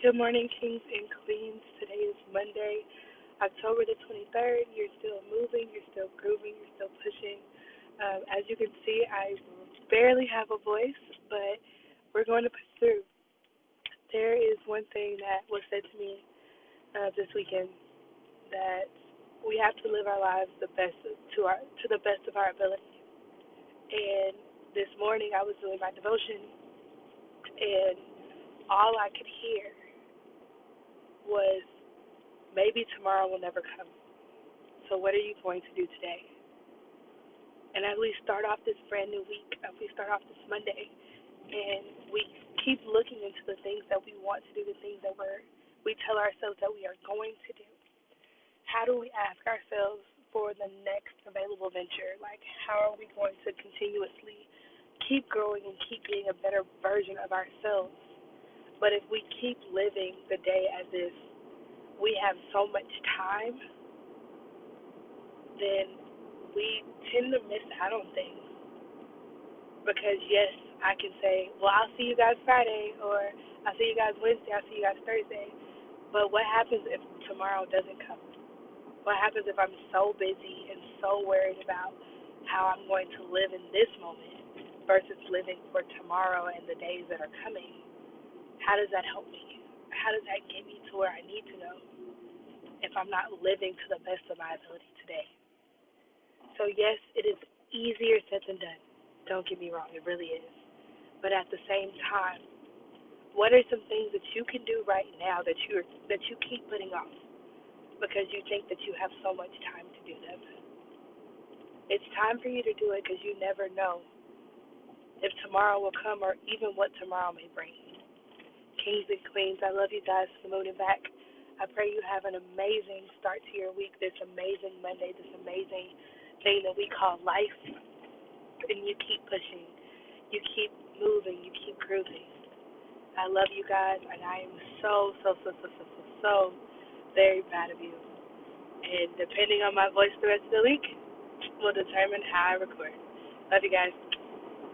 Good morning, kings and queens. Today is Monday, October the 23rd. You're still moving, you're still grooving, you're still pushing. Um, as you can see, I barely have a voice, but we're going to push through. There is one thing that was said to me uh, this weekend that we have to live our lives the best to our to the best of our ability. And this morning, I was doing my devotion, and all I could hear was maybe tomorrow will never come. So what are you going to do today? And as we start off this brand new week, as we start off this Monday, and we keep looking into the things that we want to do, the things that we're we tell ourselves that we are going to do. How do we ask ourselves for the next available venture? Like how are we going to continuously keep growing and keep being a better version of ourselves? But if we keep living the day as if we have so much time, then we tend to miss out on things. Because yes, I can say, well, I'll see you guys Friday, or I'll see you guys Wednesday, I'll see you guys Thursday. But what happens if tomorrow doesn't come? What happens if I'm so busy and so worried about how I'm going to live in this moment versus living for tomorrow and the days that are coming? How does that help me? How does that get me to where I need to go if I'm not living to the best of my ability today? So, yes, it is easier said than done. Don't get me wrong, it really is. But at the same time, what are some things that you can do right now that you that you keep putting off because you think that you have so much time to do them? It's time for you to do it because you never know if tomorrow will come or even what tomorrow may bring. Kings and queens, I love you guys for the moon and back. I pray you have an amazing start to your week, this amazing Monday, this amazing thing that we call life, and you keep pushing, you keep moving, you keep grooving. I love you guys, and I am so, so, so, so, so, so, so very proud of you. And depending on my voice the rest of the week will determine how I record. Love you guys.